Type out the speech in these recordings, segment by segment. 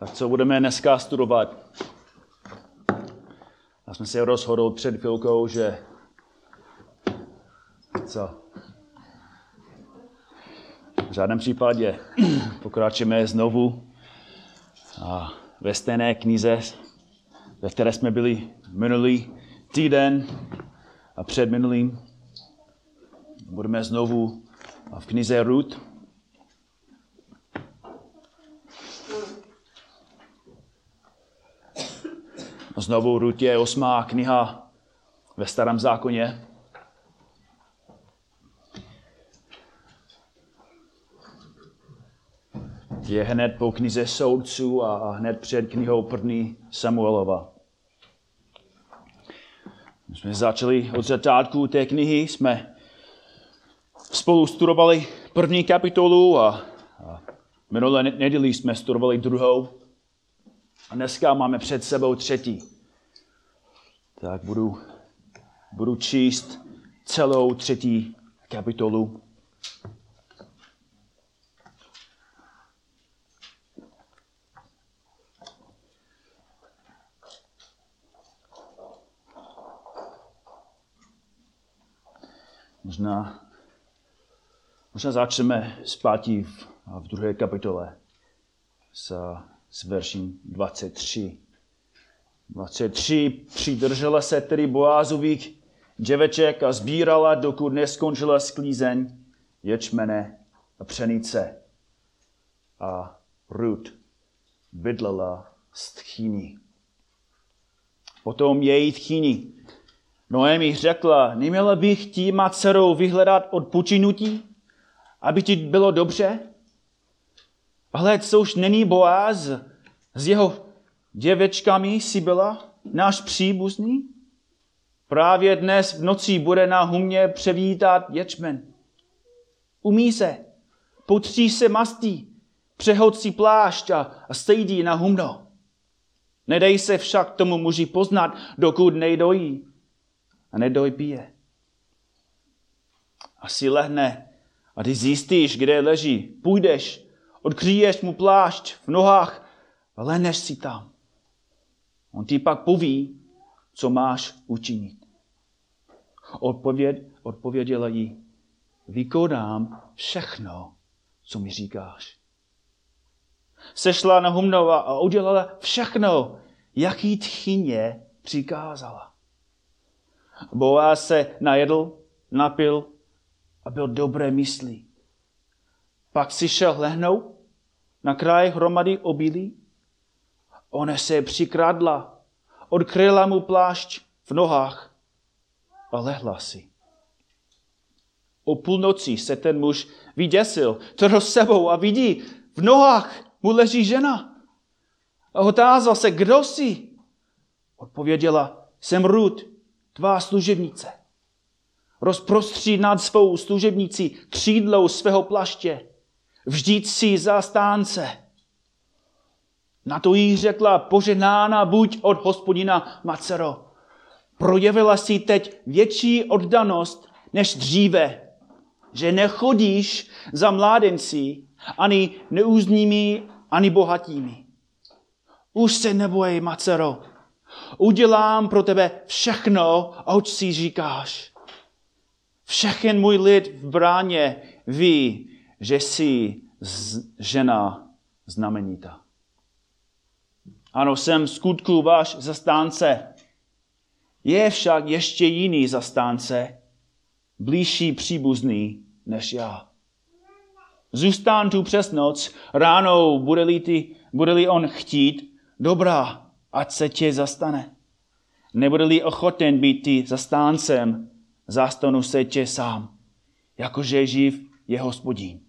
Tak co budeme dneska studovat? Já jsem se rozhodl před chvilkou, že co? V žádném případě pokračujeme znovu a ve stejné knize, ve které jsme byli minulý týden a před minulým. Budeme znovu v knize Ruth. Znovu Ruth je osmá kniha ve starém zákoně. Je hned po knize soudců a hned před knihou první Samuelova. My jsme začali od začátku té knihy, jsme spolu studovali první kapitolu a, a minulé neděli jsme studovali druhou. A dneska máme před sebou třetí. Tak budu, budu číst celou třetí kapitolu. Možná, možná začneme zpátky v, v druhé kapitole s, s verším 23. 23. Přidržela se tedy Boázových děveček a sbírala, dokud neskončila sklízeň ječmene a pšenice. A Ruth bydlela s tchýní. Potom její tchýní Noemi řekla, neměla bych ti má dcerou vyhledat odpočinutí, aby ti bylo dobře? Ale co už není Boaz s jeho děvečkami si byla náš příbuzný? Právě dnes v noci bude na humě převítat ječmen. Umí se, potří se mastí, přehod si plášť a, a sejdí na humno. Nedej se však tomu muži poznat, dokud nejdojí a nedojpije. A si lehne a ty zjistíš, kde leží. Půjdeš, odkryješ mu plášť v nohách a lehneš si tam. On ti pak poví, co máš učinit. Odpověd, odpověděla jí, vykonám všechno, co mi říkáš. Sešla na Humnova a udělala všechno, jaký tchyně přikázala. Boaz se najedl, napil a byl dobré myslí. Pak si šel lehnout na kraj hromady obilí. Ona se přikradla, odkryla mu plášť v nohách a lehla si. O půlnoci se ten muž vyděsil, trhl sebou a vidí, v nohách mu leží žena. A otázal se, kdo jsi? Odpověděla, jsem Ruth, tvá služebnice. Rozprostří nad svou služebnicí křídlou svého plaště. Vždyť si zastánce. Na to jí řekla, poženána buď od hospodina Macero. Projevila si teď větší oddanost než dříve, že nechodíš za mládenci, ani neúznými, ani bohatými. Už se neboj, Macero, Udělám pro tebe všechno, oč si říkáš. Všechen můj lid v bráně ví, že jsi žena znamenita. Ano, jsem skutku váš zastánce. Je však ještě jiný zastánce, blížší příbuzný než já. Zůstán tu přes noc, ráno bude-li, ty, bude-li on chtít, dobrá, ať se tě zastane. Nebude-li ochoten být ty zastáncem, zastanu se tě sám, jakože živ je hospodín.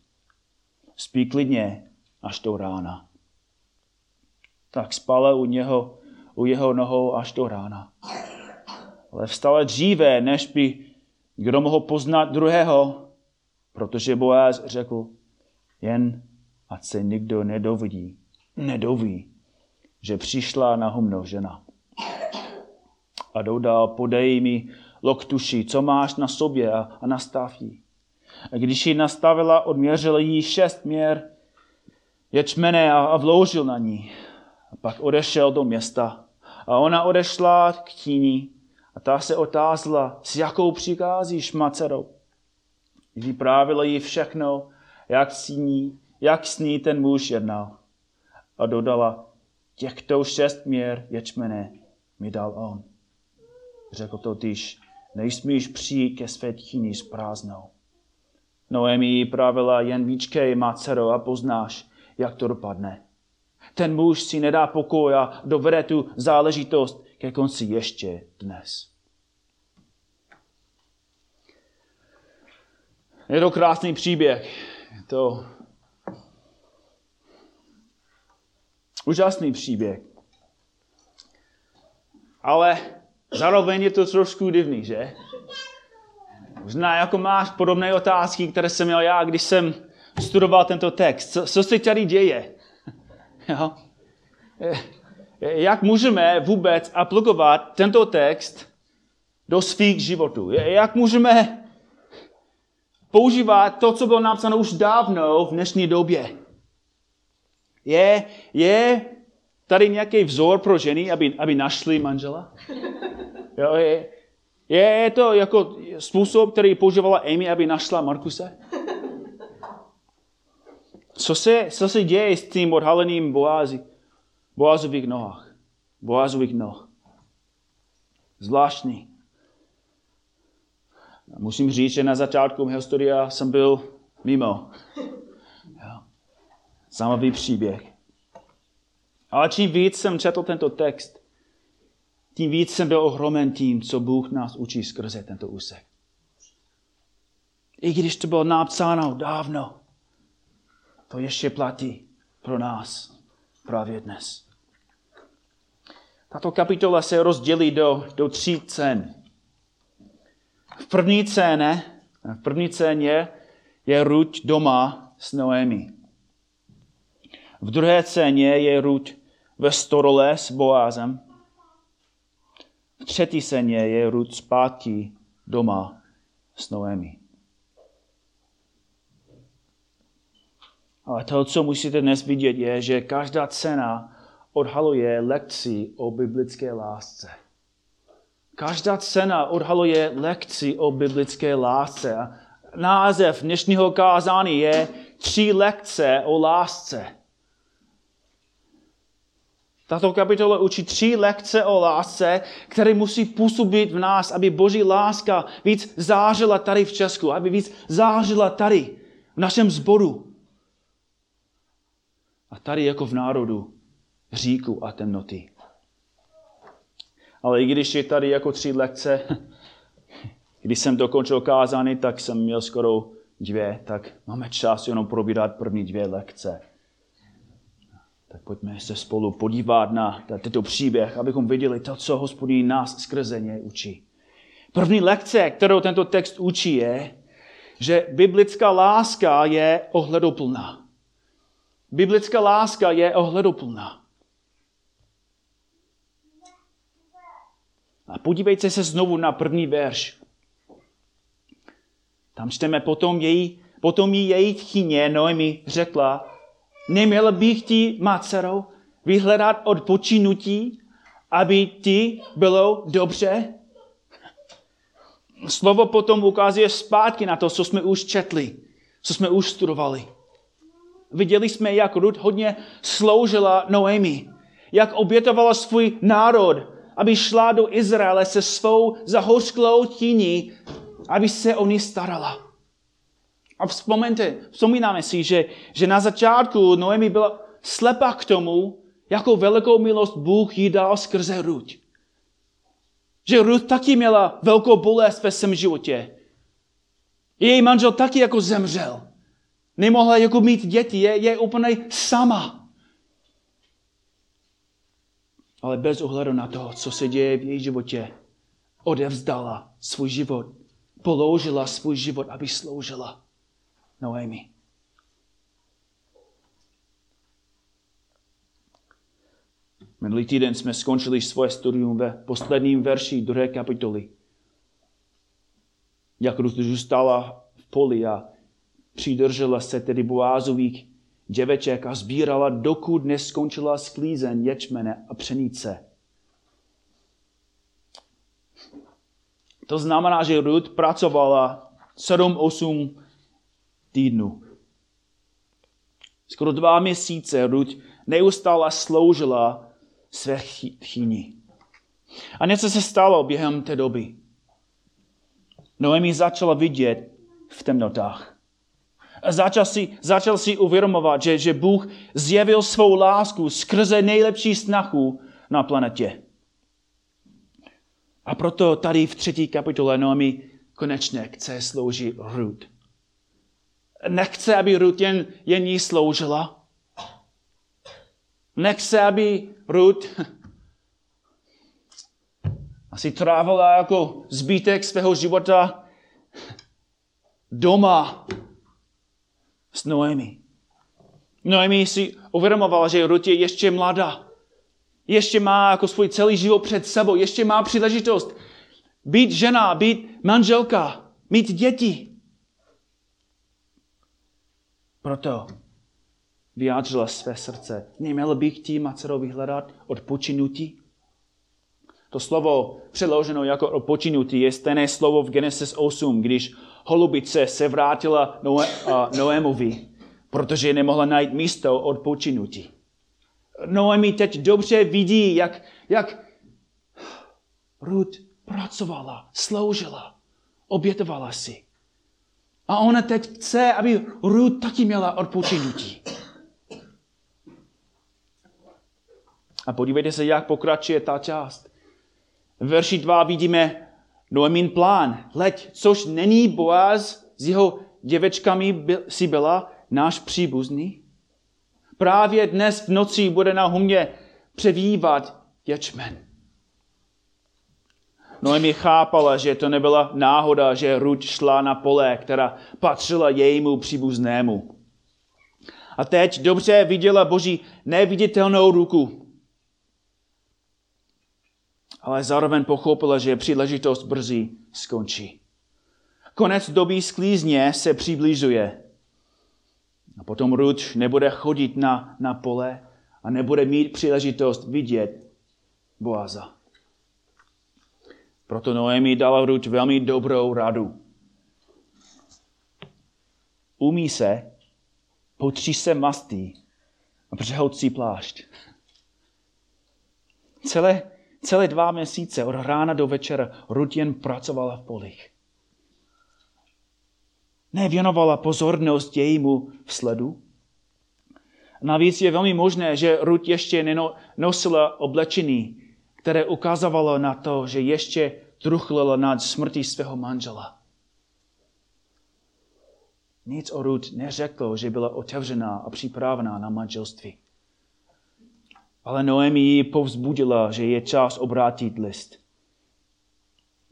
Spí klidně až do rána. Tak spala u něho, u jeho nohou až do rána. Ale vstala dříve, než by kdo mohl poznat druhého, protože Boaz řekl, jen ať se nikdo nedovidí, nedoví, že přišla na humno žena. A dodal, podej mi loktuši, co máš na sobě a, a nastav jí. A když ji nastavila, odměřil jí šest měr ječmene a, a vložil na ní. A pak odešel do města. A ona odešla k tíni a ta se otázla, s jakou přikázíš, má dcerou. Vyprávila jí všechno, jak s ní, jak s ní ten muž jednal. A dodala, těchto šest měr ječmene mi dal on. Řekl totiž, nejsmíš přijít ke své tchýni s prázdnou. Noemi jí pravila, jen víčkej, má dcero, a poznáš, jak to dopadne. Ten muž si nedá pokoj a dovede tu záležitost ke konci ještě dnes. Je to krásný příběh. Je to úžasný příběh. Ale zároveň je to trošku divný, že? Možná jako máš podobné otázky, které jsem měl já, když jsem studoval tento text. Co, co se tady děje? Jo? Jak můžeme vůbec aplikovat tento text do svých životů? Jak můžeme používat to, co bylo napsáno už dávno v dnešní době? Je, je tady nějaký vzor pro ženy, aby, aby našli manžela? Jo, je, je to jako způsob, který používala Amy, aby našla Markuse? Co se, co se děje s tím odhaleným Boázi, Boázových nohách? Boázových noh. Zvláštní. Musím říct, že na začátku mého studia jsem byl mimo. Zajímavý příběh. Ale čím víc jsem četl tento text, tím víc jsem byl ohromen tím, co Bůh nás učí skrze tento úsek. I když to bylo napsáno dávno, to ještě platí pro nás právě dnes. Tato kapitola se rozdělí do, do tří cen. V první céně, v první céně je Ruť doma s Noemi. V druhé céně je Ruť ve storole s Boázem. V třetí scéně je Ruth zpátky doma s Noemi. Ale to, co musíte dnes vidět, je, že každá cena odhaluje lekci o biblické lásce. Každá cena odhaluje lekci o biblické lásce. Název dnešního kázání je Tři lekce o lásce. Tato kapitola učí tři lekce o lásce, které musí působit v nás, aby boží láska víc zářila tady v Česku, aby víc zářila tady, v našem zboru. A tady jako v národu říku a temnoty. Ale i když je tady jako tři lekce, když jsem dokončil kázání, tak jsem měl skoro dvě, tak máme čas jenom probírat první dvě lekce. Tak pojďme se spolu podívat na tento příběh, abychom viděli to, co hospodin nás skrze něj učí. První lekce, kterou tento text učí, je, že biblická láska je ohledoplná. Biblická láska je ohledoplná. A podívejte se znovu na první verš. Tam čteme, potom, její, potom jí její tchyně Noemi řekla, Neměl bych ti, má dcero, vyhledat odpočinutí, aby ti bylo dobře? Slovo potom ukazuje zpátky na to, co jsme už četli, co jsme už studovali. Viděli jsme, jak Ruth hodně sloužila Noemi, jak obětovala svůj národ, aby šla do Izraele se svou zahořklou tíní, aby se o ní starala. A vzpomeňte, vzpomínáme si, že, že na začátku Noemi byla slepá k tomu, jakou velikou milost Bůh jí dal skrze Ruť. Že Ruth taky měla velkou bolest ve svém životě. Její manžel taky jako zemřel. Nemohla jako mít děti, je, je úplně sama. Ale bez ohledu na to, co se děje v její životě, odevzdala svůj život. Položila svůj život, aby sloužila. Noemi. Minulý týden jsme skončili svoje studium ve posledním verši druhé kapitoly. Jak Ruth zůstala v poli a přidržela se tedy Boázových děveček a sbírala, dokud neskončila sklízen ječmene a pšenice. To znamená, že Ruth pracovala 7-8 týdnů. Skoro dva měsíce Ruth neustále sloužila své chyni. A něco se stalo během té doby. Noemi začala vidět v temnotách. A začal si, začal si uvědomovat, že, že Bůh zjevil svou lásku skrze nejlepší snahu na planetě. A proto tady v třetí kapitole Noemi konečně chce sloužit Ruth. Nechce, aby Ruth jen, jen jí sloužila. Nechce, aby Ruth asi trávila jako zbytek svého života doma s Noemi. Noemi si uvědomovala, že Ruth je ještě mladá. Ještě má jako svůj celý život před sebou. Ještě má příležitost být žena, být manželka, mít děti. Proto vyjádřila své srdce. Neměl bych tím Macerovi hledat odpočinutí? To slovo přeloženo jako odpočinutí je stejné slovo v Genesis 8, když holubice se vrátila Noé, uh, Noémovi, protože nemohla najít místo odpočinutí. Noemi teď dobře vidí, jak, jak Ruth pracovala, sloužila, obětovala si. A ona teď chce, aby Ruth taky měla odpočinutí. A podívejte se, jak pokračuje ta část. V verši 2 vidíme Noemin plán. Leď, což není Boaz s jeho děvečkami si byla náš příbuzný. Právě dnes v noci bude na humě převývat ječmen. Noemi chápala, že to nebyla náhoda, že Ruť šla na pole, která patřila jejímu příbuznému. A teď dobře viděla Boží neviditelnou ruku. Ale zároveň pochopila, že příležitost brzy skončí. Konec doby sklízně se přibližuje. A potom Ruť nebude chodit na, na pole a nebude mít příležitost vidět Boaza. Proto Noemi dala Ruť velmi dobrou radu. Umí se, potří se mastí a přehoď si plášť. Celé, celé dva měsíce od rána do večera Ruť jen pracovala v polích. Nevěnovala pozornost jejímu sledu. Navíc je velmi možné, že Ruť ještě nenosila oblečení, které ukazovalo na to, že ještě truchlila nad smrtí svého manžela. Nic o Ruth neřekl, že byla otevřená a připravená na manželství. Ale Noemi ji povzbudila, že je čas obrátit list.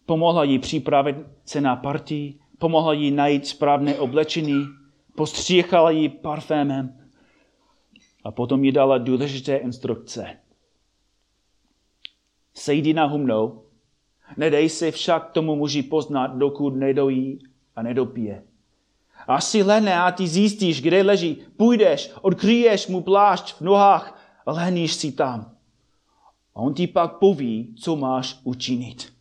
Pomohla jí připravit se na partii, pomohla jí najít správné oblečení, postříchala ji parfémem a potom jí dala důležité instrukce. Sejdi na humnou, nedej se však tomu muži poznat, dokud nedojí a nedopije. A si lene a ty zjistíš, kde leží, půjdeš, odkryješ mu plášť v nohách lehníš si tam. A on ti pak poví, co máš učinit.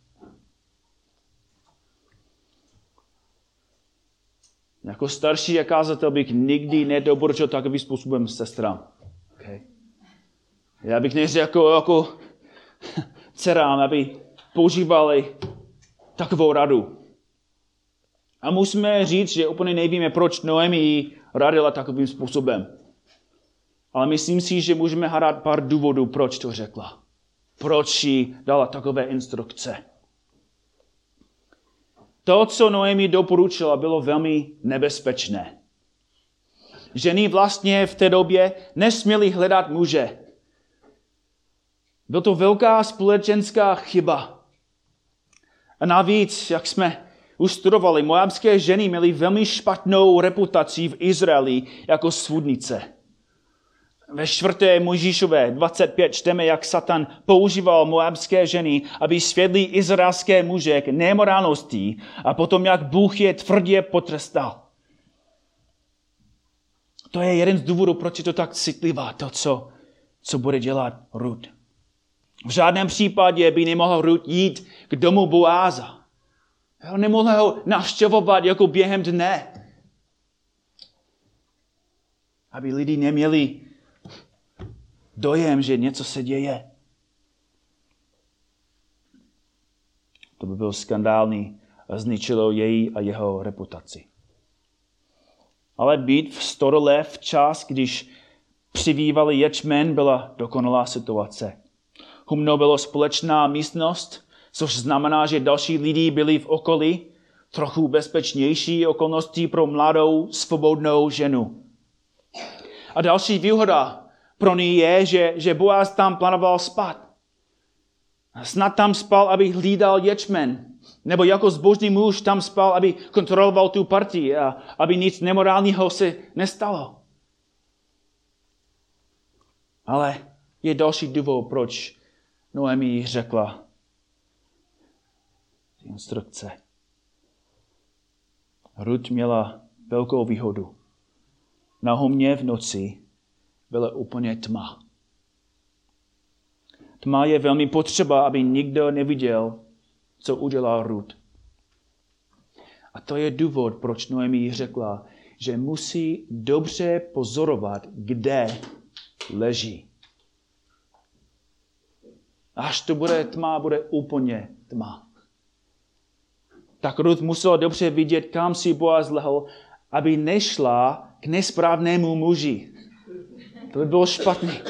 Jako starší kazatel bych nikdy nedoporučil takovým způsobem sestrám. Okay. Já bych neřekl jako, jako dcerám, aby používali takovou radu. A musíme říct, že úplně nevíme, proč Noemi radila takovým způsobem. Ale myslím si, že můžeme hádat pár důvodů, proč to řekla. Proč jí dala takové instrukce. To, co Noemi doporučila, bylo velmi nebezpečné. Ženy vlastně v té době nesměly hledat muže. Byl to velká společenská chyba. A navíc, jak jsme už studovali, moabské ženy měly velmi špatnou reputaci v Izraeli jako svůdnice. Ve čtvrté Mojžíšové 25 čteme, jak Satan používal moabské ženy, aby svědli izraelské muže k nemorálnosti a potom, jak Bůh je tvrdě potrestal. To je jeden z důvodů, proč je to tak citlivá, to, co, co bude dělat Rud. V žádném případě by nemohl Rud jít k domu Boáza. Nemohl ho navštěvovat jako během dne. Aby lidi neměli dojem, že něco se děje. To by byl skandální a zničilo její a jeho reputaci. Ale být v stodole v čas, když přivývali ječmen, byla dokonalá situace. Humno bylo společná místnost, což znamená, že další lidi byli v okolí, trochu bezpečnější okolnosti pro mladou, svobodnou ženu. A další výhoda pro ní je, že, že Boaz tam plánoval spát. Snad tam spal, aby hlídal ječmen. Nebo jako zbožný muž tam spal, aby kontroloval tu partii a aby nic nemorálního se nestalo. Ale je další důvod, proč Noemi řekla instrukce. Rud měla velkou výhodu. Na homě v noci byla úplně tma. Tma je velmi potřeba, aby nikdo neviděl, co udělal Rud. A to je důvod, proč Noemi řekla, že musí dobře pozorovat, kde leží. Až to bude tma, bude úplně tma. Tak Ruth musela dobře vidět, kam si Boaz lehl, aby nešla k nesprávnému muži. To by bylo špatný.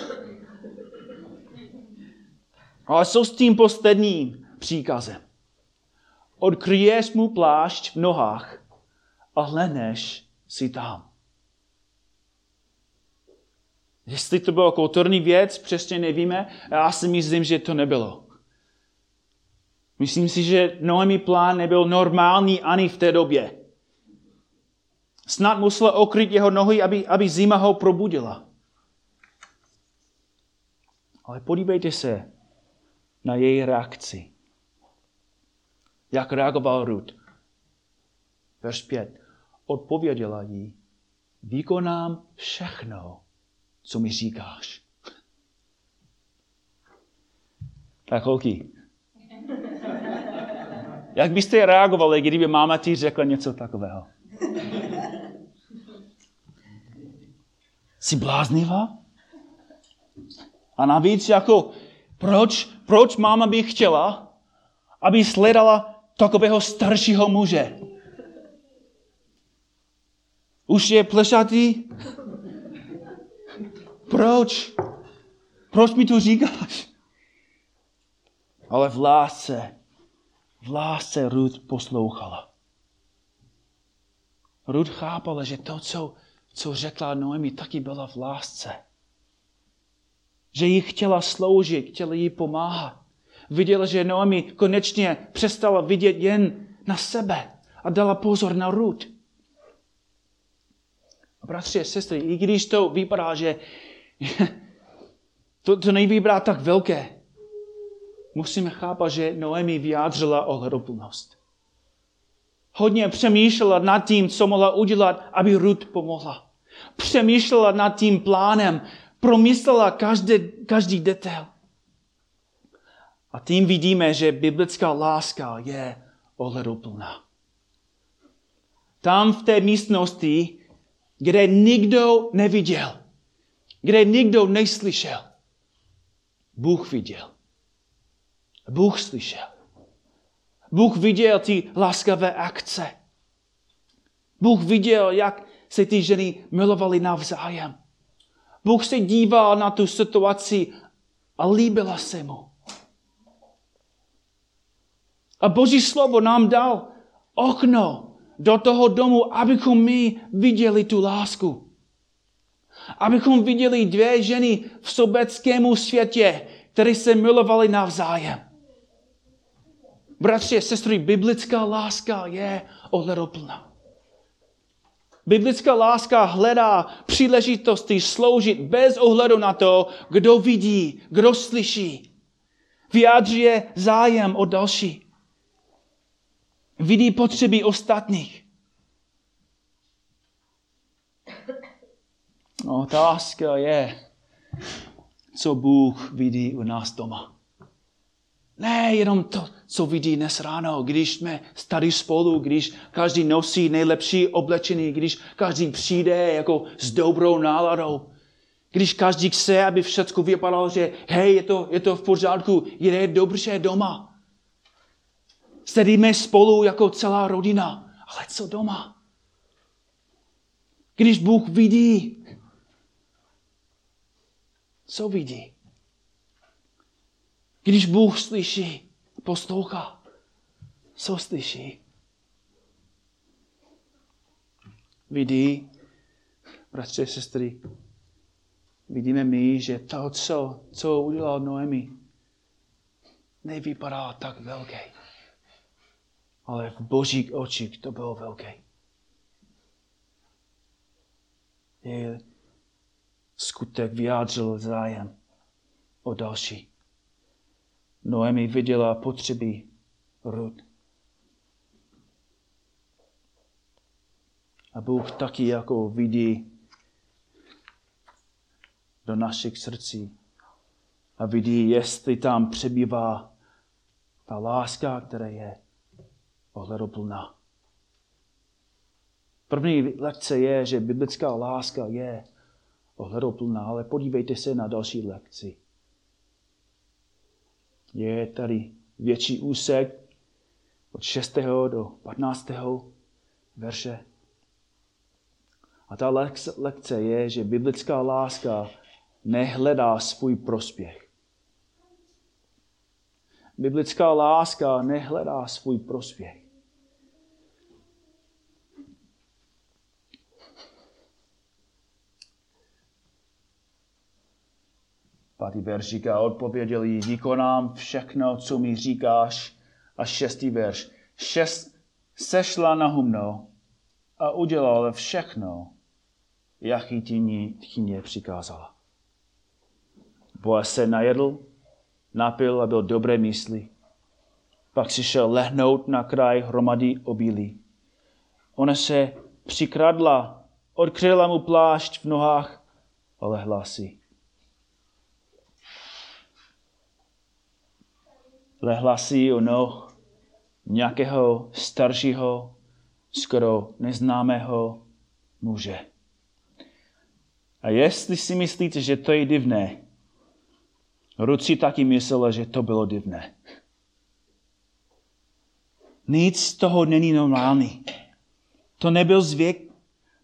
Ale co s tím posledním příkazem? Odkryješ mu plášť v nohách a hleneš si tam. Jestli to bylo kulturní věc, přesně nevíme. Já si myslím, že to nebylo. Myslím si, že Noemi plán nebyl normální ani v té době. Snad musela okryt jeho nohy, aby, aby zima ho probudila. Ale podívejte se na její reakci. Jak reagoval Rud? Verš 5. Odpověděla jí, vykonám všechno, co mi říkáš. Tak holky, jak byste reagovali, kdyby máma ti řekla něco takového? Jsi bláznivá? A navíc jako, proč, proč máma by chtěla, aby sledala takového staršího muže? Už je plešatý? Proč? Proč mi to říkáš? Ale v lásce, v lásce Ruth poslouchala. Ruth chápala, že to, co, co řekla Noemi, taky byla v lásce. Že jí chtěla sloužit, chtěla jí pomáhat. Viděla, že Noemi konečně přestala vidět jen na sebe a dala pozor na Ruth. A bratři a sestry, i když to vypadá, že to, to nevypadá tak velké, musíme chápat, že Noemi vyjádřila ohleduplnost. Hodně přemýšlela nad tím, co mohla udělat, aby Ruth pomohla. Přemýšlela nad tím plánem, promyslela každý, každý detail. A tím vidíme, že biblická láska je ohleduplná. Tam v té místnosti, kde nikdo neviděl, kde nikdo neslyšel, Bůh viděl. Bůh slyšel. Bůh viděl ty laskavé akce. Bůh viděl, jak se ty ženy milovaly navzájem. Bůh se díval na tu situaci a líbila se mu. A Boží slovo nám dal okno do toho domu, abychom my viděli tu lásku. Abychom viděli dvě ženy v sobeckému světě, které se milovali navzájem. Bratři a sestry, biblická láska je ohledoplná. Biblická láska hledá příležitosti sloužit bez ohledu na to, kdo vidí, kdo slyší. Vyjádřuje zájem o další. Vidí potřeby ostatních. Otázka je, co Bůh vidí u nás doma. Ne jenom to, co vidí dnes ráno, když jsme tady spolu, když každý nosí nejlepší oblečení, když každý přijde jako s dobrou náladou, když každý chce, aby všechno vypadalo, že hej, je to, je to v pořádku, je dobře doma. Sedíme spolu jako celá rodina, ale co doma? Když Bůh vidí, co vidí? Když Bůh slyší, poslouchá, co slyší? Vidí, bratře, sestry, vidíme my, že to, co, co udělal Noemi, nevypadá tak velké. Ale v božích očích to bylo velké. Je skutek vyjádřil zájem o další. Noemi viděla potřeby Rud. A Bůh taky jako vidí do našich srdcí a vidí, jestli tam přebývá ta láska, která je ohledoplná. První lekce je, že biblická láska je ohledoplná, ale podívejte se na další lekci. Je tady větší úsek od 6. do 15. verše. A ta lekce je, že biblická láska nehledá svůj prospěch. Biblická láska nehledá svůj prospěch. Pátý verš říká, odpověděl jí, vykonám všechno, co mi říkáš. A šestý verš, šest sešla na humno a udělala všechno, jak jí tchýně přikázala. Boaz se najedl, napil a byl dobré mysli. Pak si šel lehnout na kraj hromady obilí. Ona se přikradla, odkryla mu plášť v nohách a lehla si. Lehla si u noh nějakého staršího, skoro neznámého muže. A jestli si myslíte, že to je divné, Rud si taky myslela, že to bylo divné. Nic z toho není normální. To nebyl zvyk.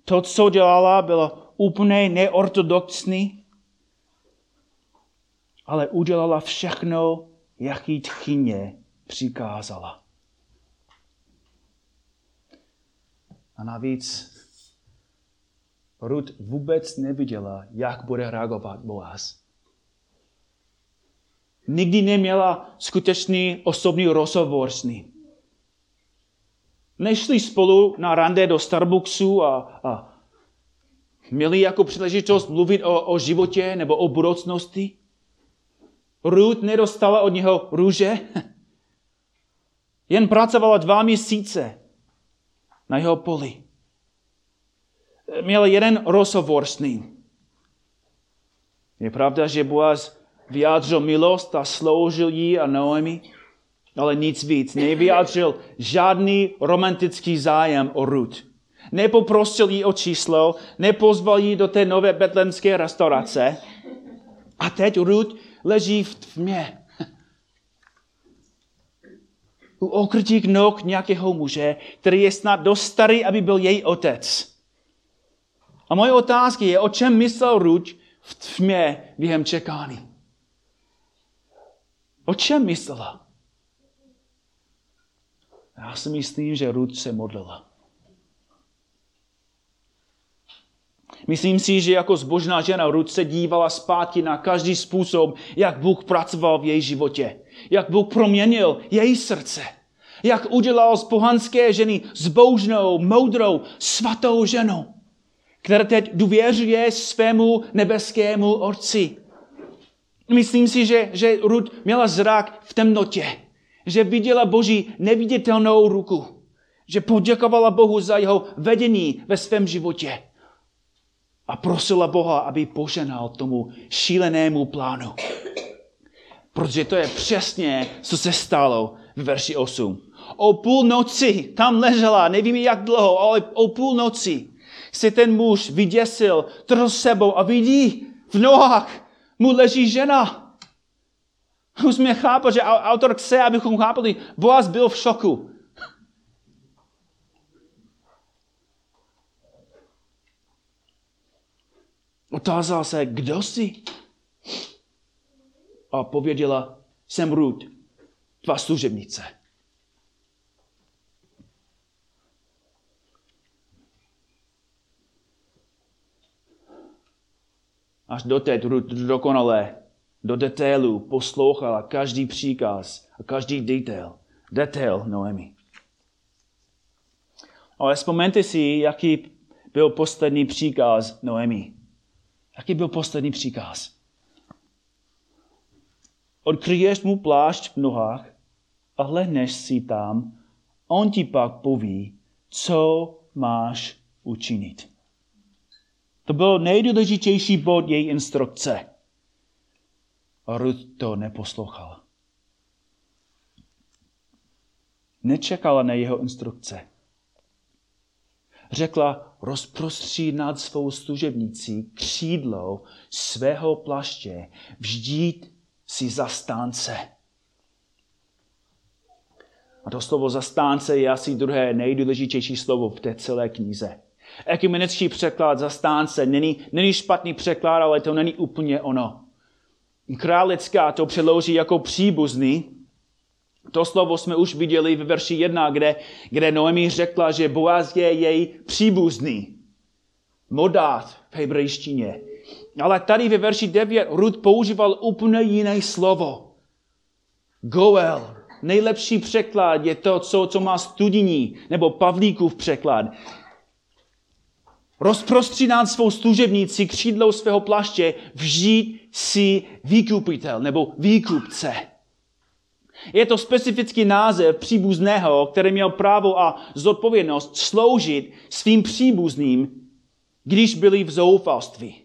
To, co dělala, bylo úplně neortodoxní, ale udělala všechno, jaký tchyně přikázala. A navíc Rud vůbec neviděla, jak bude reagovat Boaz nikdy neměla skutečný osobní rozhovor s ním. Nešli spolu na rande do Starbucksu a, a měli jako příležitost mluvit o, o životě nebo o budoucnosti. Ruth nedostala od něho růže, jen pracovala dva měsíce na jeho poli. Měl jeden rozhovor s ním. Je pravda, že Boaz vyjádřil milost a sloužil jí a Noemi, ale nic víc. Nevyjádřil žádný romantický zájem o Ruth. Nepoprosil jí o číslo, nepozval jí do té nové betlemské restaurace. A teď Ruth leží v tmě. U okrytích noh nějakého muže, který je snad dost starý, aby byl její otec. A moje otázka je, o čem myslel Ruth v tmě během čekání. O čem myslela? Já si myslím, že Ruth se modlila. Myslím si, že jako zbožná žena Ruth se dívala zpátky na každý způsob, jak Bůh pracoval v její životě. Jak Bůh proměnil její srdce. Jak udělal z pohanské ženy zbožnou, moudrou, svatou ženu, která teď důvěřuje svému nebeskému Otci. Myslím si, že, že Ruth měla zrak v temnotě, že viděla Boží neviditelnou ruku, že poděkovala Bohu za jeho vedení ve svém životě. A prosila Boha, aby poženal tomu šílenému plánu. Protože to je přesně, co se stalo v verši 8. O půlnoci tam ležela, nevím jak dlouho, ale o půlnoci se ten muž vyděsil, trhl sebou a vidí v nohách mu leží žena. Musíme chápat, že autor chce, abychom chápali, Boaz byl v šoku. Otázal se, kdo jsi? A pověděla, jsem Ruth, tvá služebnice. Až do té dokonalé, do detailu poslouchala každý příkaz a každý detail. Detail Noemi. Ale vzpomeňte si, jaký byl poslední příkaz Noemi. Jaký byl poslední příkaz? Odkryješ mu plášť v nohách a hledneš si tam, on ti pak poví, co máš učinit. To byl nejdůležitější bod její instrukce. A Ruth to neposlouchala. Nečekala na jeho instrukce. Řekla, rozprostří nad svou služebnicí křídlo svého plaště, vždít si zastánce. A to slovo zastánce je asi druhé nejdůležitější slovo v té celé knize. Ekumenický překlad zastánce není, není špatný překlad, ale to není úplně ono. Králická to přeloží jako příbuzný. To slovo jsme už viděli v verši 1, kde, kde Noemi řekla, že Boaz je její příbuzný. Modát v hebrejštině. Ale tady ve verši 9 Rud používal úplně jiné slovo. Goel. Nejlepší překlad je to, co, co má studijní nebo Pavlíkův překlad. Rozprostřínat svou služebnici křídlou svého plaště, vžít si výkupitel nebo výkupce. Je to specifický název příbuzného, který měl právo a zodpovědnost sloužit svým příbuzným, když byli v zoufalství.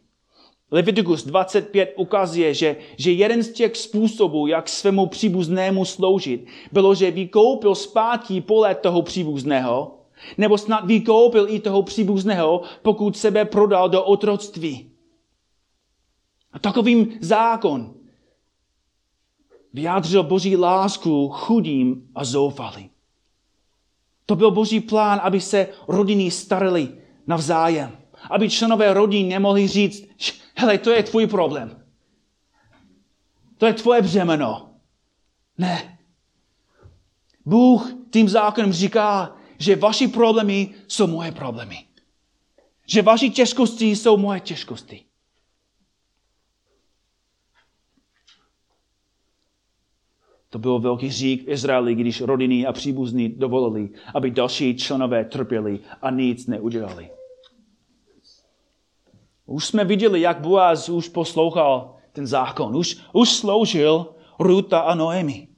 Leviticus 25 ukazuje, že, že jeden z těch způsobů, jak svému příbuznému sloužit, bylo, že vykoupil zpátky pole toho příbuzného nebo snad vykoupil i toho příbuzného, pokud sebe prodal do otroctví. A takovým zákon vyjádřil Boží lásku chudým a zoufalým. To byl Boží plán, aby se rodiny starali navzájem. Aby členové rodin nemohli říct, hele, to je tvůj problém. To je tvoje břemeno. Ne. Bůh tím zákonem říká, že vaši problémy jsou moje problémy. Že vaši těžkosti jsou moje těžkosti. To byl velký řík v Izraeli, když rodiny a příbuzní dovolili, aby další členové trpěli a nic neudělali. Už jsme viděli, jak Boaz už poslouchal ten zákon. Už, už sloužil Ruta a Noemi.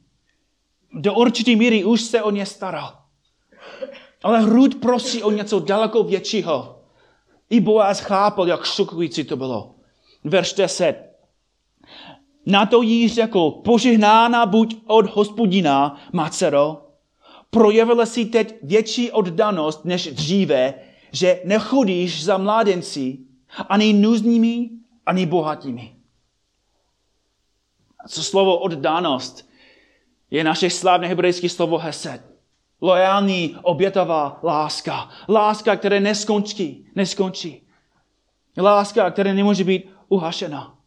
Do určité míry už se o ně staral. Ale Rud prosí o něco daleko většího. I Boaz chápal, jak šokující to bylo. Verš 10. Na to jí řekl, požehnána buď od hospodina, má dcero, projevila si teď větší oddanost než dříve, že nechodíš za mládenci, ani nuznými, ani bohatými. Co slovo oddanost je naše slavné hebrejské slovo hesed. Lojální, obětavá láska. Láska, která neskončí. neskončí. Láska, která nemůže být uhašena.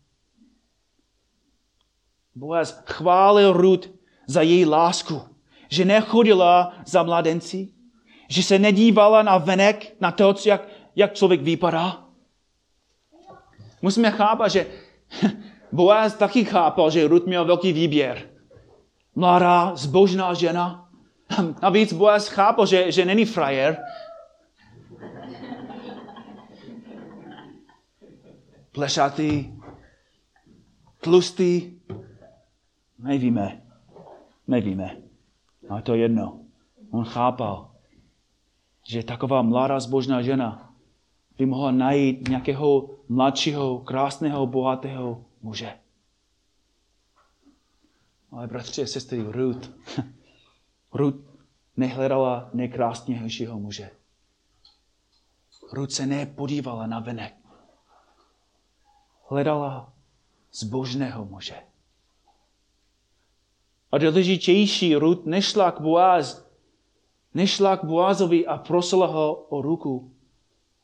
Boaz chválil Ruth za její lásku, že nechodila za mladenci, že se nedívala na venek, na to, jak, jak člověk vypadá. Musíme chápat, že Boaz taky chápal, že Ruth měl velký výběr. Mladá, zbožná žena, Navíc Boaz chápal, že, že není frajer. Plešatý, tlustý, nevíme, nevíme. Ale to je jedno. On chápal, že taková mladá zbožná žena by mohla najít nějakého mladšího, krásného, bohatého muže. Ale bratři a sestry, Ruth, Ruth nehledala nejkrásnějšího muže. Ruth se nepodívala na venek. Hledala zbožného muže. A důležitější, Ruth nešla k Boaz, nešla k Boazovi a prosila ho o ruku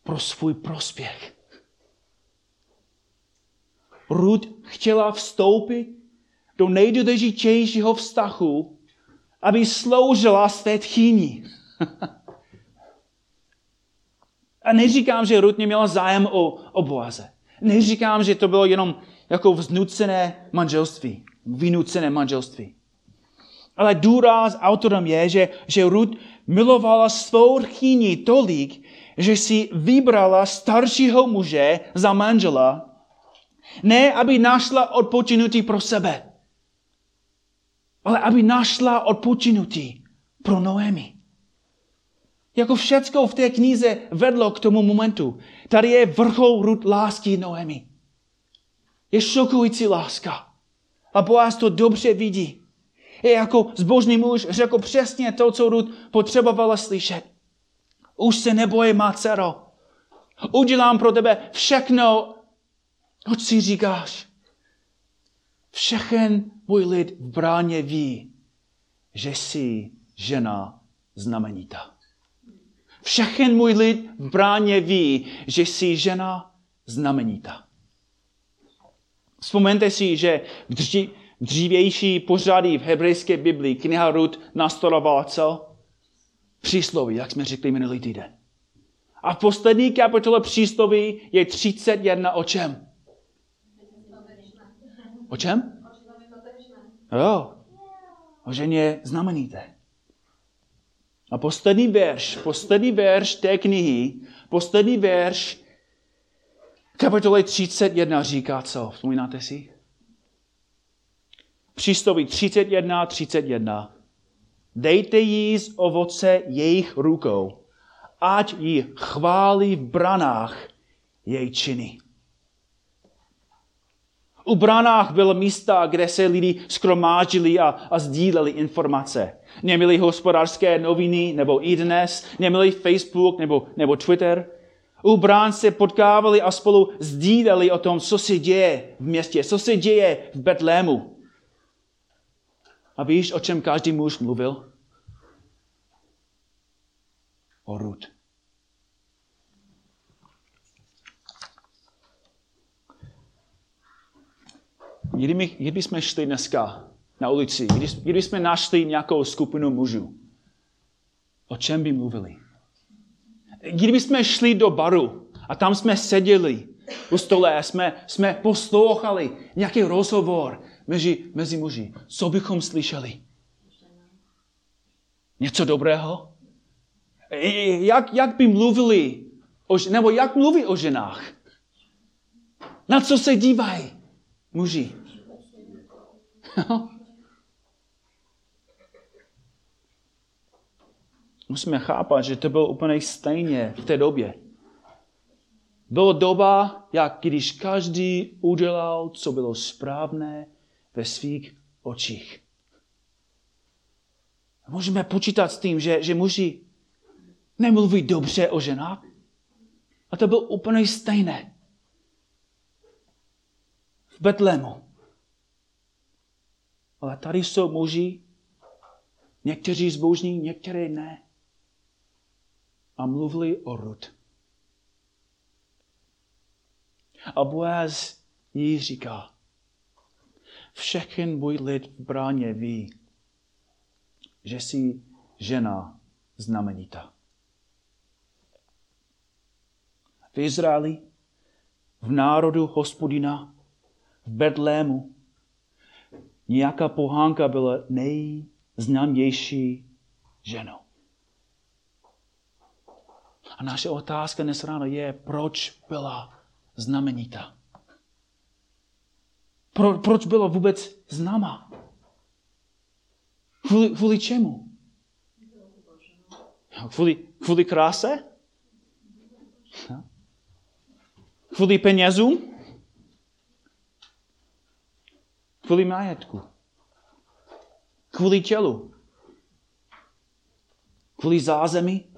pro svůj prospěch. Ruth chtěla vstoupit do nejdůležitějšího vztahu, aby sloužila své tchýni. A neříkám, že Ruth neměla zájem o, o Boaze. Neříkám, že to bylo jenom jako vznucené manželství, vynucené manželství. Ale důraz autorem je, že, že Ruth milovala svou tchýni tolik, že si vybrala staršího muže za manžela, ne aby našla odpočinutí pro sebe, ale aby našla odpočinutí pro Noemi. Jako všecko v té knize vedlo k tomu momentu. Tady je vrchol rud lásky Noemi. Je šokující láska. A Boaz to dobře vidí. Jako zbožný muž řekl přesně to, co Rud potřebovala slyšet. Už se neboj, má dcero. Udělám pro tebe všechno, co si říkáš. Všechen můj lid v bráně ví, že jsi žena znamenitá. Všechen můj lid v bráně ví, že jsi žena znamenitá. Vzpomeňte si, že v dřívější pořady v hebrejské Biblii kniha Rud nastolovala co? Přísloví, jak jsme řekli minulý týden. A v poslední kapitole přísloví je 31 o čem? O čem? Jo. O ženě znamenité. A poslední verš, poslední verš té knihy, poslední verš kapitoly 31 říká co? Vzpomínáte si? Přístoví 31, 31. Dejte jí z ovoce jejich rukou, ať ji chválí v branách její činy. U branách bylo místa, kde se lidi skromážili a, a sdíleli informace. Neměli hospodářské noviny nebo i dnes, neměli Facebook nebo, nebo Twitter. U brán se potkávali a spolu sdíleli o tom, co se děje v městě, co se děje v Betlému. A víš, o čem každý muž mluvil? O Rud. Kdyby, kdyby jsme šli dneska na ulici, když, kdyby jsme našli nějakou skupinu mužů, o čem by mluvili? Kdyby jsme šli do baru a tam jsme seděli u stole a jsme, jsme poslouchali nějaký rozhovor mezi, mezi muži, co bychom slyšeli? Něco dobrého? Jak, jak by mluvili, o, nebo jak mluví o ženách? Na co se dívají muži? Musíme chápat, že to bylo úplně stejně v té době. Byla doba, jak když každý udělal, co bylo správné ve svých očích. Můžeme počítat s tím, že, že muži nemluví dobře o ženách. A to bylo úplně stejné. V Betlému. Ale tady jsou muži, někteří zbožní, některé ne. A mluvili o Rud. A Boaz jí říká, všechen můj lid v bráně ví, že jsi žena znamenitá. V Izraeli, v národu hospodina, v Betlému, nějaká pohánka byla nejznámější ženou. A naše otázka dnes ráno je, proč byla znamenitá? Pro, proč byla vůbec známa? Kvůli, kvůli čemu? Kvůli, kvůli kráse? Kvůli penězům? Kvůli majetku? Kvůli tělu? Kvůli zázemí?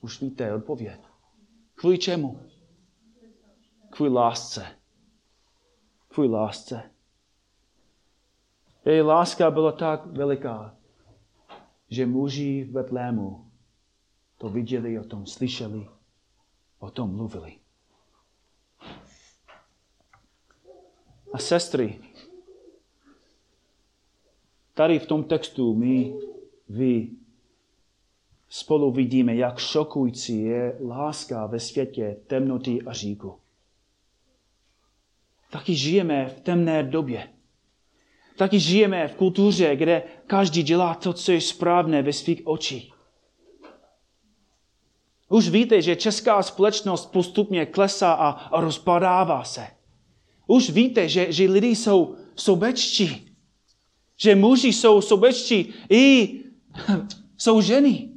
Už víte odpověď. Kvůli čemu? Kvůli lásce. Kvůli lásce. Její láska byla tak veliká, že muži v Betlému to viděli, o tom slyšeli, o tom mluvili. A sestry, tady v tom textu my, vy, spolu vidíme, jak šokující je láska ve světě temnoty a říku. Taky žijeme v temné době. Taky žijeme v kultuře, kde každý dělá to, co je správné ve svých očích. Už víte, že česká společnost postupně klesá a, rozpadává se. Už víte, že, že lidi jsou sobečtí. Že muži jsou sobečtí i jsou ženy.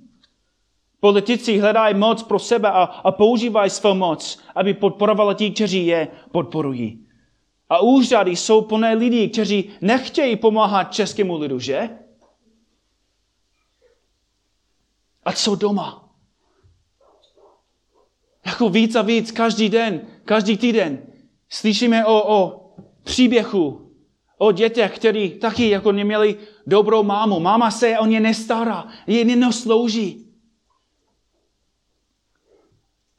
Politici hledají moc pro sebe a, a používají svou moc, aby podporovali ti, kteří je podporují. A úřady jsou plné lidí, kteří nechtějí pomáhat českému lidu, že? A co doma? Jako víc a víc, každý den, každý týden slyšíme o, o příběhu, o dětech, kteří taky jako neměli dobrou mámu. Máma se o ně nestará, je nenoslouží.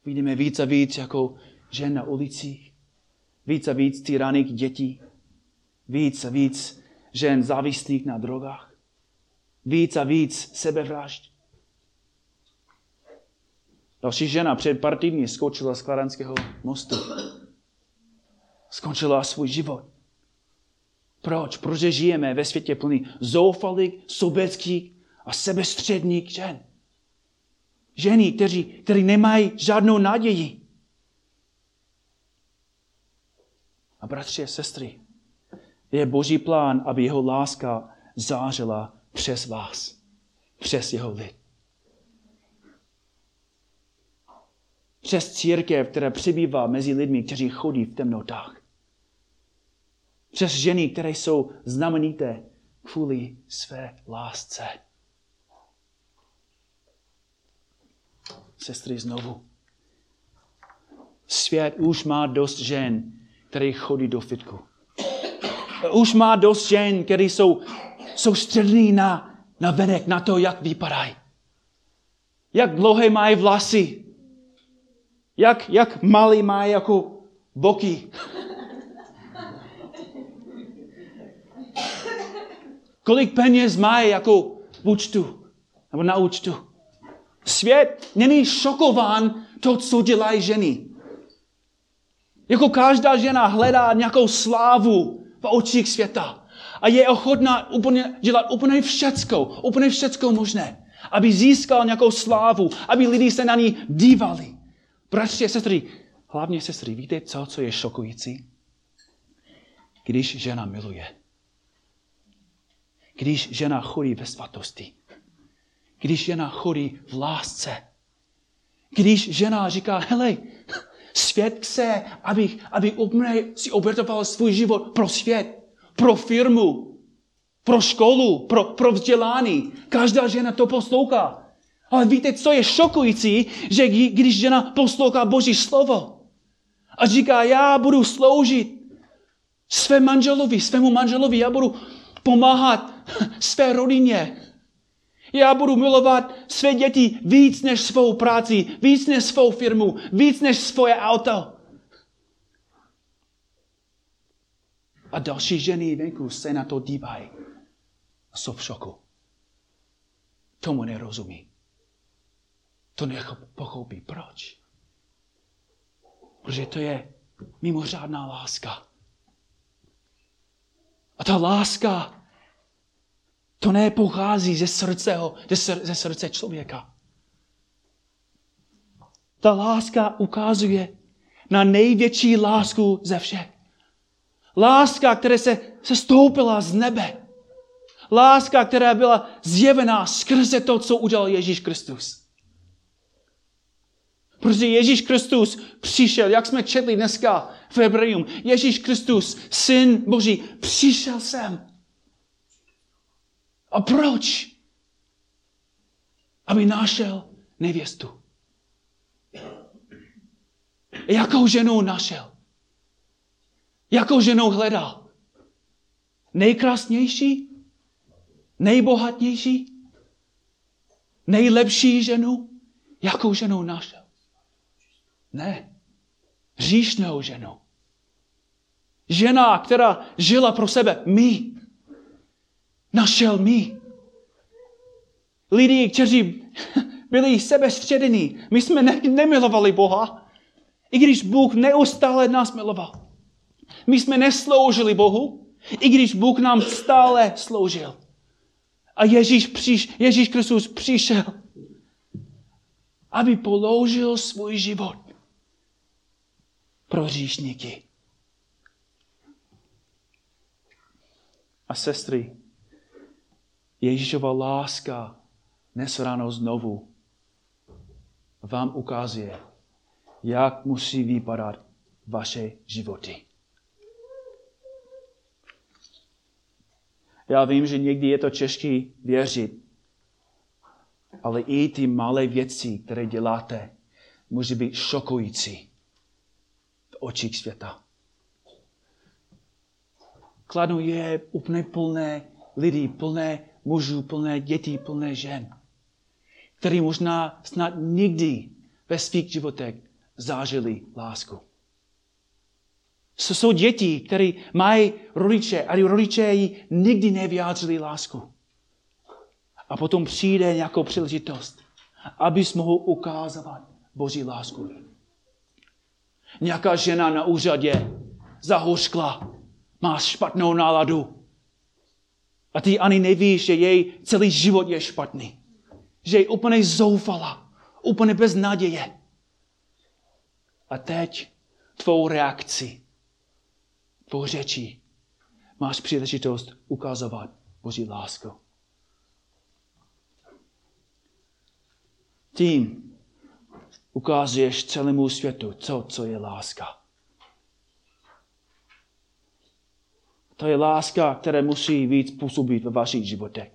Vidíme víc a víc jako žen na ulicích. Víc a víc tyraných dětí. Víc a víc žen závislých na drogách. Víc a víc sebevražd. Další žena před pár týdny skočila z Klarenského mostu. Skončila svůj život. Proč? Protože žijeme ve světě plný zoufalých, sobeckých a sebestředních žen. Ženy, kteří, kteří nemají žádnou naději. A bratři a sestry, je boží plán, aby jeho láska zářila přes vás, přes jeho lid. Přes církev, která přibývá mezi lidmi, kteří chodí v temnotách. Přes ženy, které jsou znamenité kvůli své lásce. Sestry, znovu. Svět už má dost žen, které chodí do fitku. Už má dost žen, které jsou soustřední na, na venek, na to, jak vypadají. Jak dlouhé mají vlasy. Jak, jak malý mají jako boky. Kolik peněz mají jako v účtu, nebo na účtu. Svět není šokován to, co dělají ženy. Jako každá žena hledá nějakou slávu v očích světa. A je ochotná úplně, dělat úplně všecko, úplně všecko možné. Aby získal nějakou slávu, aby lidi se na ní dívali. Bratři a sestry, hlavně sestry, víte co, co je šokující? Když žena miluje. Když žena chodí ve svatosti. Když žena chodí v lásce. Když žena říká, hele, Svět chce, aby, aby úplně si obětoval svůj život pro svět, pro firmu, pro školu, pro, pro vzdělání. Každá žena to poslouchá. Ale víte, co je šokující, že když žena poslouchá Boží slovo a říká, já budu sloužit své manželovi, svému manželovi, já budu pomáhat své rodině, já budu milovat své děti víc než svou práci, víc než svou firmu, víc než svoje auto. A další ženy venku se na to dívají a jsou v šoku. Tomu nerozumí. To nepochopí. Proč? Protože to je mimořádná láska. A ta láska to nepochází ze srdce, ze srdce člověka. Ta láska ukazuje na největší lásku ze všech. Láska, která se, se stoupila z nebe. Láska, která byla zjevená skrze to, co udělal Ježíš Kristus. Protože Ježíš Kristus přišel, jak jsme četli dneska v Hebrejům. Ježíš Kristus, syn Boží, přišel sem. A proč? Aby našel nevěstu. Jakou ženou našel? Jakou ženou hledal? Nejkrásnější? Nejbohatnější? Nejlepší ženu? Jakou ženou našel? Ne. Říšnou ženou. Žena, která žila pro sebe. My. Našel my. Lidi, kteří byli sebestředení. My jsme ne- nemilovali Boha. I když Bůh neustále nás miloval. My jsme nesloužili Bohu, i když Bůh nám stále sloužil. A Ježíš, přiš, Ježíš Kristus přišel, aby položil svůj život pro říšníky. A sestry, Ježíšova láska dnes ráno znovu vám ukazuje, jak musí vypadat vaše životy. Já vím, že někdy je to těžké věřit, ale i ty malé věci, které děláte, může být šokující v očích světa. Kladu je úplně plné lidí, plné mužů, plné dětí, plné žen, který možná snad nikdy ve svých životech zážili lásku. Jsou děti, které mají rodiče a rodiče jí nikdy nevyjádřili lásku. A potom přijde nějakou příležitost, abys mohl ukázat Boží lásku. Nějaká žena na úřadě zahořkla, má špatnou náladu. A ty ani nevíš, že její celý život je špatný. Že je úplně zoufala, úplně bez naděje. A teď tvou reakci, tvou řečí máš příležitost ukazovat Boží lásku. Tím ukazuješ celému světu, co, co je láska. To je láska, která musí víc působit ve vašich životech.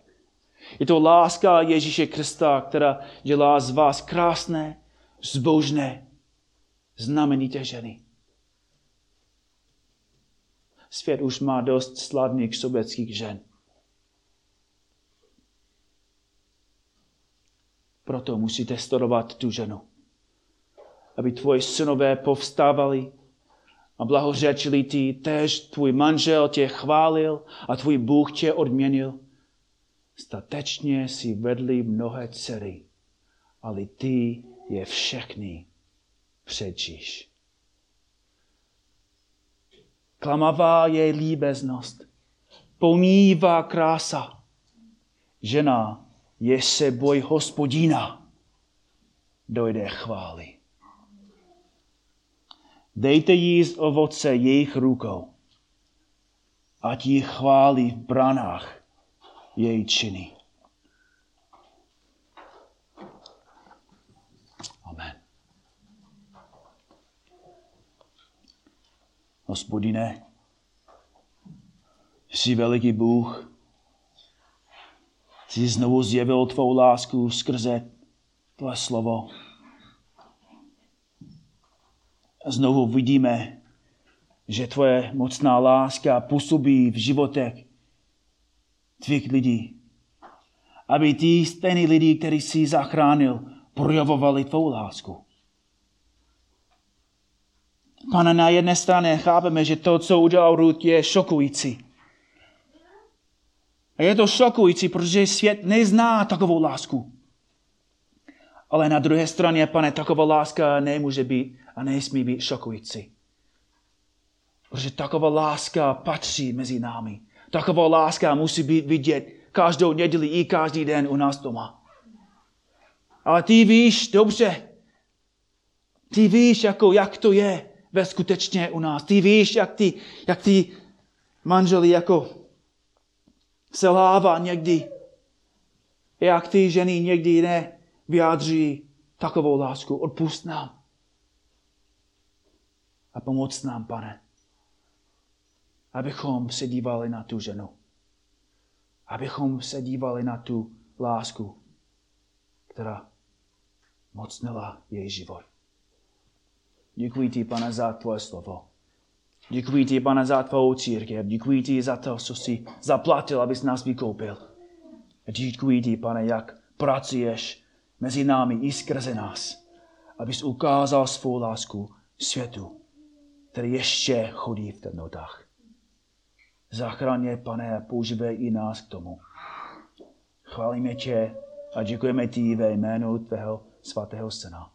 Je to láska Ježíše Krista, která dělá z vás krásné, zbožné, znamenité ženy. Svět už má dost slavných sobeckých žen. Proto musíte studovat tu ženu. Aby tvoji synové povstávali a blahořečili ti, tež tvůj manžel tě chválil a tvůj Bůh tě odměnil. Statečně si vedli mnohé dcery, ale ty je všechny předčíš. Klamavá je líbeznost, pomývá krása. Žena je se boj hospodina, dojde chvály. Dejte jí z ovoce jejich rukou, ať jí chválí v branách její činy. Amen. Hospodine, jsi veliký Bůh, jsi znovu zjevil tvou lásku skrze tvoje slovo. A znovu vidíme, že tvoje mocná láska působí v životech tvých lidí. Aby ty stejný lidi, který jsi zachránil, projevovali tvou lásku. Pane, na jedné straně chápeme, že to, co udělal Ruth, je šokující. A je to šokující, protože svět nezná takovou lásku. Ale na druhé straně, pane, taková láska nemůže být a nesmí být šokující. Protože taková láska patří mezi námi. Taková láska musí být vidět každou neděli i každý den u nás doma. Ale ty víš dobře, ty víš, jako, jak to je ve skutečně u nás. Ty víš, jak ty, jak ty manželi jako selhává někdy. Jak ty ženy někdy ne vyjádří takovou lásku. Odpust nám. A pomoc nám, pane, abychom se dívali na tu ženu. Abychom se dívali na tu lásku, která mocnila její život. Děkuji ti, pane, za tvoje slovo. Děkuji ti, pane, za tvou církev. Děkuji ti za to, co jsi zaplatil, abys nás vykoupil. Děkuji ti, pane, jak pracuješ mezi námi i skrze nás, abys ukázal svou lásku světu, který ještě chodí v temnotách. Zachraně, pane, a používej i nás k tomu. Chválíme tě a děkujeme ti ve jménu tvého svatého syna.